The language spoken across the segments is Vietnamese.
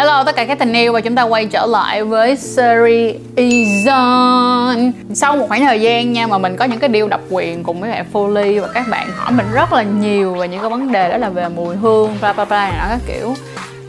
Hello, tất cả các tình yêu và chúng ta quay trở lại với series Ezon Sau một khoảng thời gian nha, mà mình có những cái điều độc quyền cùng với bạn Foley và các bạn hỏi mình rất là nhiều về những cái vấn đề đó là về mùi hương, bla bla bla này các kiểu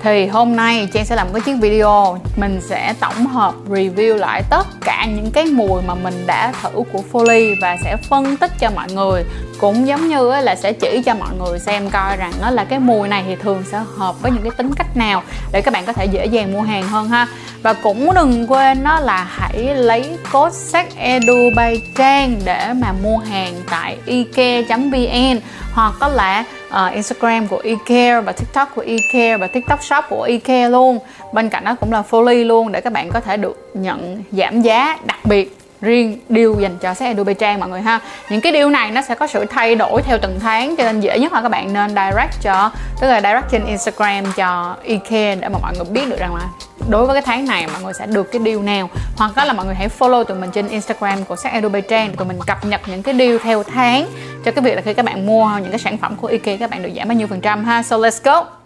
thì hôm nay Trang sẽ làm cái chiếc video. Mình sẽ tổng hợp review lại tất cả những cái mùi mà mình đã thử của Foley và sẽ phân tích cho mọi người. Cũng giống như là sẽ chỉ cho mọi người xem coi rằng nó là cái mùi này thì thường sẽ hợp với những cái tính cách nào để các bạn có thể dễ dàng mua hàng hơn ha. Và cũng đừng quên đó là hãy lấy code sách edu bay trang để mà mua hàng tại ike.vn hoặc có là uh, Instagram của eCare và TikTok của eCare và TikTok Shop của eCare luôn. Bên cạnh đó cũng là Folly luôn để các bạn có thể được nhận giảm giá đặc biệt riêng deal dành cho sách Adobe Trang mọi người ha. Những cái deal này nó sẽ có sự thay đổi theo từng tháng cho nên dễ nhất là các bạn nên direct cho, tức là direct trên Instagram cho IKEA để mà mọi người biết được rằng là đối với cái tháng này mọi người sẽ được cái deal nào. Hoặc đó là mọi người hãy follow tụi mình trên Instagram của sách Adobe Trang tụi mình cập nhật những cái deal theo tháng cho cái việc là khi các bạn mua những cái sản phẩm của IKEA các bạn được giảm bao nhiêu phần trăm ha. So let's go.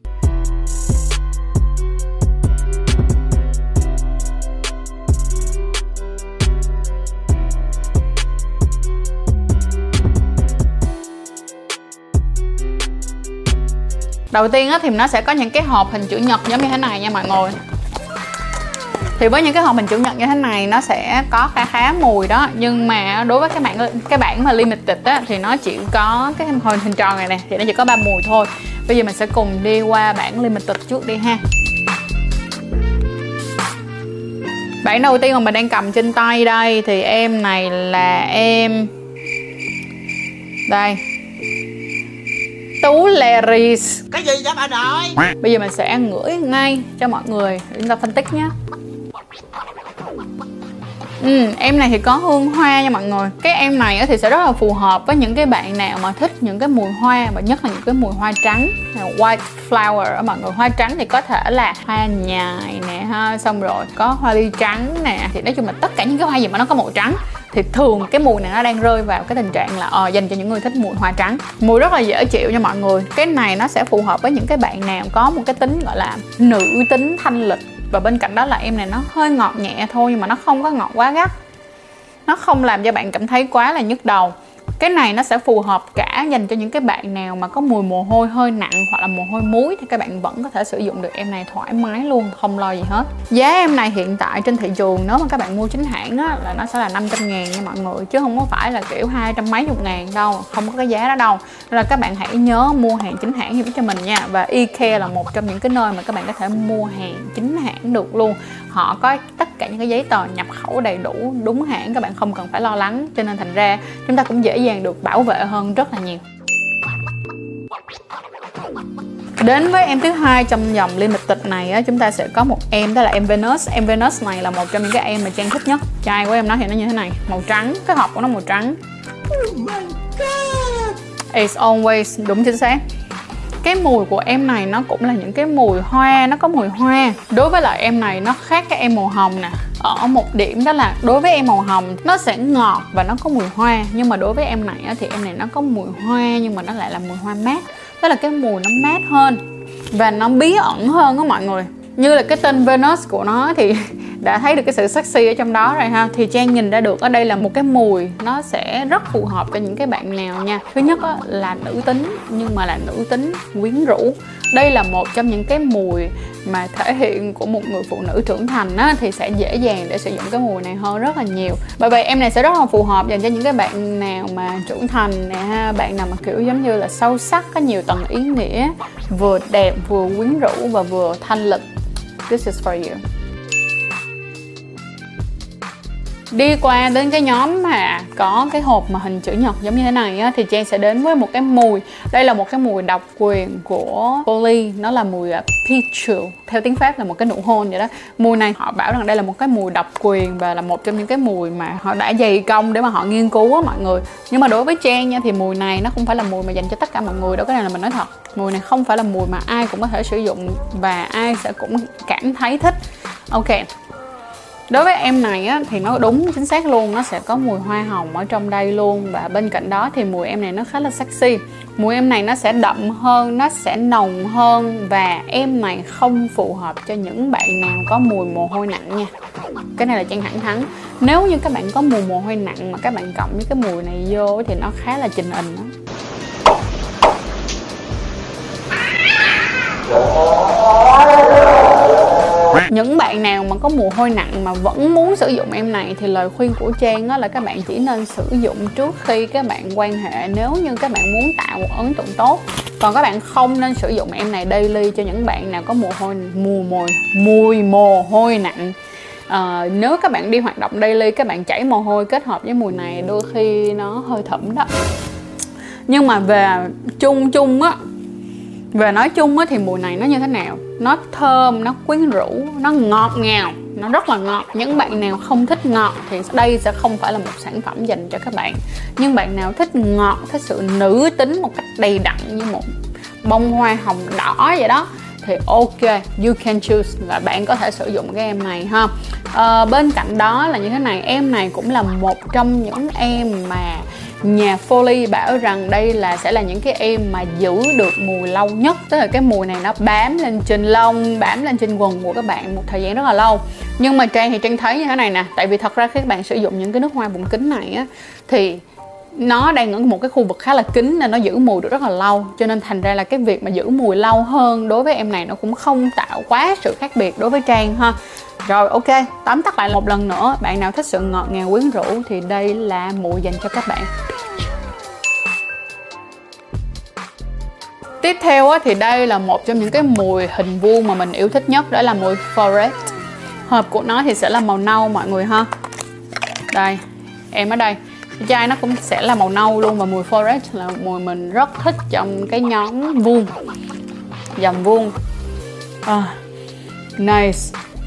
Đầu tiên á, thì nó sẽ có những cái hộp hình chữ nhật giống như thế này nha mọi người. Thì với những cái hộp hình chữ nhật như thế này nó sẽ có khá khá mùi đó. Nhưng mà đối với cái bạn cái bản mà limited á thì nó chỉ có cái hình hình tròn này nè thì nó chỉ có ba mùi thôi. Bây giờ mình sẽ cùng đi qua bản limited trước đi ha. Bản đầu tiên mà mình đang cầm trên tay đây thì em này là em đây. Tú Leris Cái gì vậy bà nội? Bây giờ mình sẽ ngửi ngay cho mọi người. Để chúng ta phân tích nhé. Ừ, em này thì có hương hoa nha mọi người. Cái em này thì sẽ rất là phù hợp với những cái bạn nào mà thích những cái mùi hoa Và nhất là những cái mùi hoa trắng. White flower mọi người. Hoa trắng thì có thể là hoa nhài nè ha. Xong rồi có hoa ly trắng nè. Thì nói chung là tất cả những cái hoa gì mà nó có màu trắng thì thường cái mùi này nó đang rơi vào cái tình trạng là ờ, dành cho những người thích mùi hoa trắng. Mùi rất là dễ chịu cho mọi người. Cái này nó sẽ phù hợp với những cái bạn nào có một cái tính gọi là nữ tính thanh lịch. Và bên cạnh đó là em này nó hơi ngọt nhẹ thôi nhưng mà nó không có ngọt quá gắt. Nó không làm cho bạn cảm thấy quá là nhức đầu cái này nó sẽ phù hợp cả dành cho những cái bạn nào mà có mùi mồ hôi hơi nặng hoặc là mồ hôi muối thì các bạn vẫn có thể sử dụng được em này thoải mái luôn, không lo gì hết. Giá em này hiện tại trên thị trường nếu mà các bạn mua chính hãng á, là nó sẽ là 500 ngàn nha mọi người, chứ không có phải là kiểu hai trăm mấy chục ngàn đâu, không có cái giá đó đâu. Nên là các bạn hãy nhớ mua hàng chính hãng giúp cho mình nha. Và Ikea là một trong những cái nơi mà các bạn có thể mua hàng chính hãng được luôn. Họ có tất cả những cái giấy tờ nhập khẩu đầy đủ, đúng hãng, các bạn không cần phải lo lắng. Cho nên thành ra chúng ta cũng dễ dàng được bảo vệ hơn rất là nhiều Đến với em thứ hai trong dòng limited này á, chúng ta sẽ có một em đó là em Venus. Em Venus này là một trong những cái em mà Trang thích nhất. Chai của em nó thì nó như thế này, màu trắng, cái hộp của nó màu trắng. It's always đúng chính xác cái mùi của em này nó cũng là những cái mùi hoa nó có mùi hoa đối với lại em này nó khác cái em màu hồng nè ở một điểm đó là đối với em màu hồng, nó sẽ ngọt và nó có mùi hoa. Nhưng mà đối với em này thì em này nó có mùi hoa, nhưng mà nó lại là mùi hoa mát. Tức là cái mùi nó mát hơn và nó bí ẩn hơn á mọi người. Như là cái tên Venus của nó thì đã thấy được cái sự sexy ở trong đó rồi ha. Thì trang nhìn ra được ở đây là một cái mùi nó sẽ rất phù hợp cho những cái bạn nào nha. Thứ nhất là nữ tính nhưng mà là nữ tính quyến rũ. Đây là một trong những cái mùi mà thể hiện của một người phụ nữ trưởng thành á, thì sẽ dễ dàng để sử dụng cái mùi này hơn rất là nhiều. Bởi vậy em này sẽ rất là phù hợp dành cho những cái bạn nào mà trưởng thành nè ha bạn nào mà kiểu giống như là sâu sắc có nhiều tầng ý nghĩa vừa đẹp vừa quyến rũ và vừa thanh lịch. This is for you. Đi qua đến cái nhóm mà có cái hộp mà hình chữ nhật giống như thế này á, thì Trang sẽ đến với một cái mùi. Đây là một cái mùi độc quyền của Poly nó là mùi à, peach theo tiếng Pháp là một cái nụ hôn vậy đó. Mùi này họ bảo rằng đây là một cái mùi độc quyền và là một trong những cái mùi mà họ đã dày công để mà họ nghiên cứu á mọi người. Nhưng mà đối với Trang nha thì mùi này nó không phải là mùi mà dành cho tất cả mọi người đâu cái này là mình nói thật. Mùi này không phải là mùi mà ai cũng có thể sử dụng và ai sẽ cũng cảm thấy thích. Ok đối với em này á, thì nó đúng chính xác luôn nó sẽ có mùi hoa hồng ở trong đây luôn. Và bên cạnh đó thì mùi em này nó khá là sexy. Mùi em này nó sẽ đậm hơn nó sẽ nồng hơn. Và em này không phù hợp cho những bạn nào có mùi mồ hôi nặng nha. Cái này là trang thẳng thắn nếu như các bạn có mùi mồ hôi nặng mà các bạn cộng với cái mùi này vô thì nó khá là trình hình đó những bạn nào mà có mồ hôi nặng mà vẫn muốn sử dụng em này thì lời khuyên của trang đó là các bạn chỉ nên sử dụng trước khi các bạn quan hệ. Nếu như các bạn muốn tạo một ấn tượng tốt còn các bạn không nên sử dụng em này daily cho những bạn nào có mồ hôi mùi mùi mùi mồ hôi nặng. À, nếu các bạn đi hoạt động daily các bạn chảy mồ hôi kết hợp với mùi này đôi khi nó hơi thẩm đó. Nhưng mà về chung chung á về nói chung á thì mùi này nó như thế nào? Nó thơm nó quyến rũ nó ngọt ngào nó rất là ngọt. Những bạn nào không thích ngọt thì đây sẽ không phải là một sản phẩm dành cho các bạn. Nhưng bạn nào thích ngọt thích sự nữ tính một cách đầy đặn như một bông hoa hồng đỏ vậy đó thì ok you can choose là bạn có thể sử dụng cái em này ha. À, bên cạnh đó là như thế này em này cũng là một trong những em mà nhà Foley bảo rằng đây là, sẽ là những cái em mà giữ được mùi lâu nhất. Tức là cái mùi này nó bám lên trên lông, bám lên trên quần của các bạn một thời gian rất là lâu. Nhưng mà trang thì trang thấy như thế này nè. Tại vì thật ra khi các bạn sử dụng những cái nước hoa bụng kính này á, thì nó đang ở một cái khu vực khá là kín nên nó giữ mùi được rất là lâu. Cho nên thành ra là cái việc mà giữ mùi lâu hơn đối với em này nó cũng không tạo quá sự khác biệt đối với trang ha. Rồi, ok. Tóm tắt lại một lần nữa. Bạn nào thích sự ngọt ngào quyến rũ thì đây là mùi dành cho các bạn. Tiếp theo thì đây là một trong những cái mùi hình vuông mà mình yêu thích nhất đó là mùi forest. Hộp của nó thì sẽ là màu nâu mọi người ha. Đây em ở đây. Chai nó cũng sẽ là màu nâu luôn và mùi forest là mùi mình rất thích trong cái nhóm vuông dòng vuông. À, nice.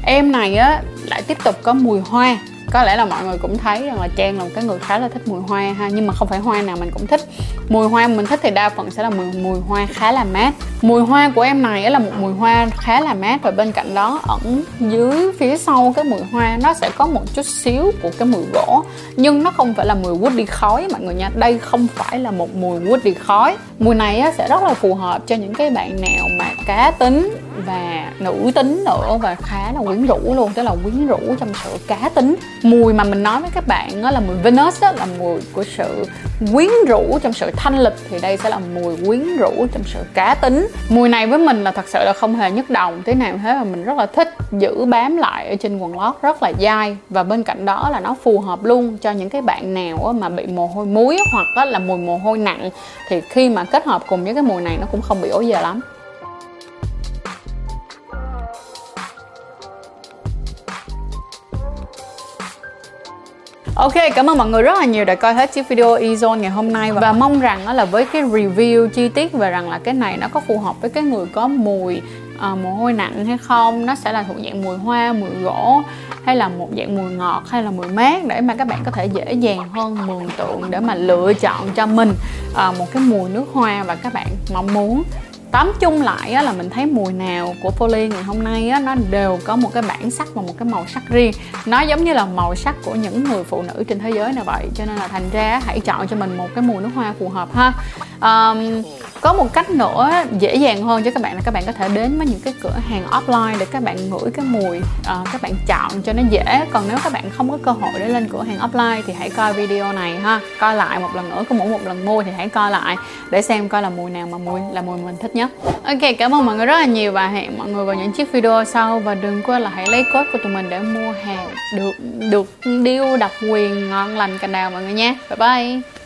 Em này á lại tiếp tục có mùi hoa có lẽ là mọi người cũng thấy rằng là trang là một cái người khá là thích mùi hoa ha nhưng mà không phải hoa nào mình cũng thích. Mùi hoa mình thích thì đa phần sẽ là mùi mùi hoa khá là mát. Mùi hoa của em này là một mùi hoa khá là mát và bên cạnh đó ẩn dưới phía sau cái mùi hoa nó sẽ có một chút xíu của cái mùi gỗ. Nhưng nó không phải là mùi woody khói mọi người nha. Đây không phải là một mùi woody khói. Mùi này á, sẽ rất là phù hợp cho những cái bạn nào mà cá tính và nữ tính nữa và khá là quyến rũ luôn, tức là quyến rũ trong sự cá tính. Mùi mà mình nói với các bạn đó là mùi Venus đó là mùi của sự quyến rũ trong sự thanh lịch, thì đây sẽ là mùi quyến rũ trong sự cá tính. Mùi này với mình là thật sự là không hề nhức đồng thế nào thế mà mình rất là thích giữ bám lại ở trên quần lót rất là dai, và bên cạnh đó là nó phù hợp luôn cho những cái bạn nào mà bị mồ hôi muối hoặc là mùi mồ hôi nặng. Thì khi mà kết hợp cùng với cái mùi này nó cũng không bị ố giờ lắm. Ok, cảm ơn mọi người rất là nhiều đã coi hết chiếc video Ezone ngày hôm nay và mong rằng đó là với cái review chi tiết về rằng là cái này nó có phù hợp với cái người có mùi à, mồ hôi nặng hay không nó sẽ là thuộc dạng mùi hoa mùi gỗ hay là một dạng mùi ngọt hay là mùi mát để mà các bạn có thể dễ dàng hơn mường tượng để mà lựa chọn cho mình à, một cái mùi nước hoa và các bạn mong muốn tóm chung lại á, là mình thấy mùi nào của poly ngày hôm nay á, nó đều có một cái bản sắc và một cái màu sắc riêng. Nó giống như là màu sắc của những người phụ nữ trên thế giới này vậy cho nên là thành ra hãy chọn cho mình một cái mùi nước hoa phù hợp ha um, có một cách nữa dễ dàng hơn cho các bạn là các bạn có thể đến với những cái cửa hàng offline để các bạn ngửi cái mùi uh, các bạn chọn cho nó dễ. Còn nếu các bạn không có cơ hội để lên cửa hàng offline thì hãy coi video này ha. Coi lại một lần nữa có mỗi một lần mua thì hãy coi lại để xem coi là mùi nào mà mùi là mùi mình thích nhất. Ok cảm ơn mọi người rất là nhiều và hẹn mọi người vào những chiếc video sau. Và đừng quên là hãy lấy code của tụi mình để mua hàng được được điêu độc quyền ngon lành cành đào mọi người nha. Bye bye.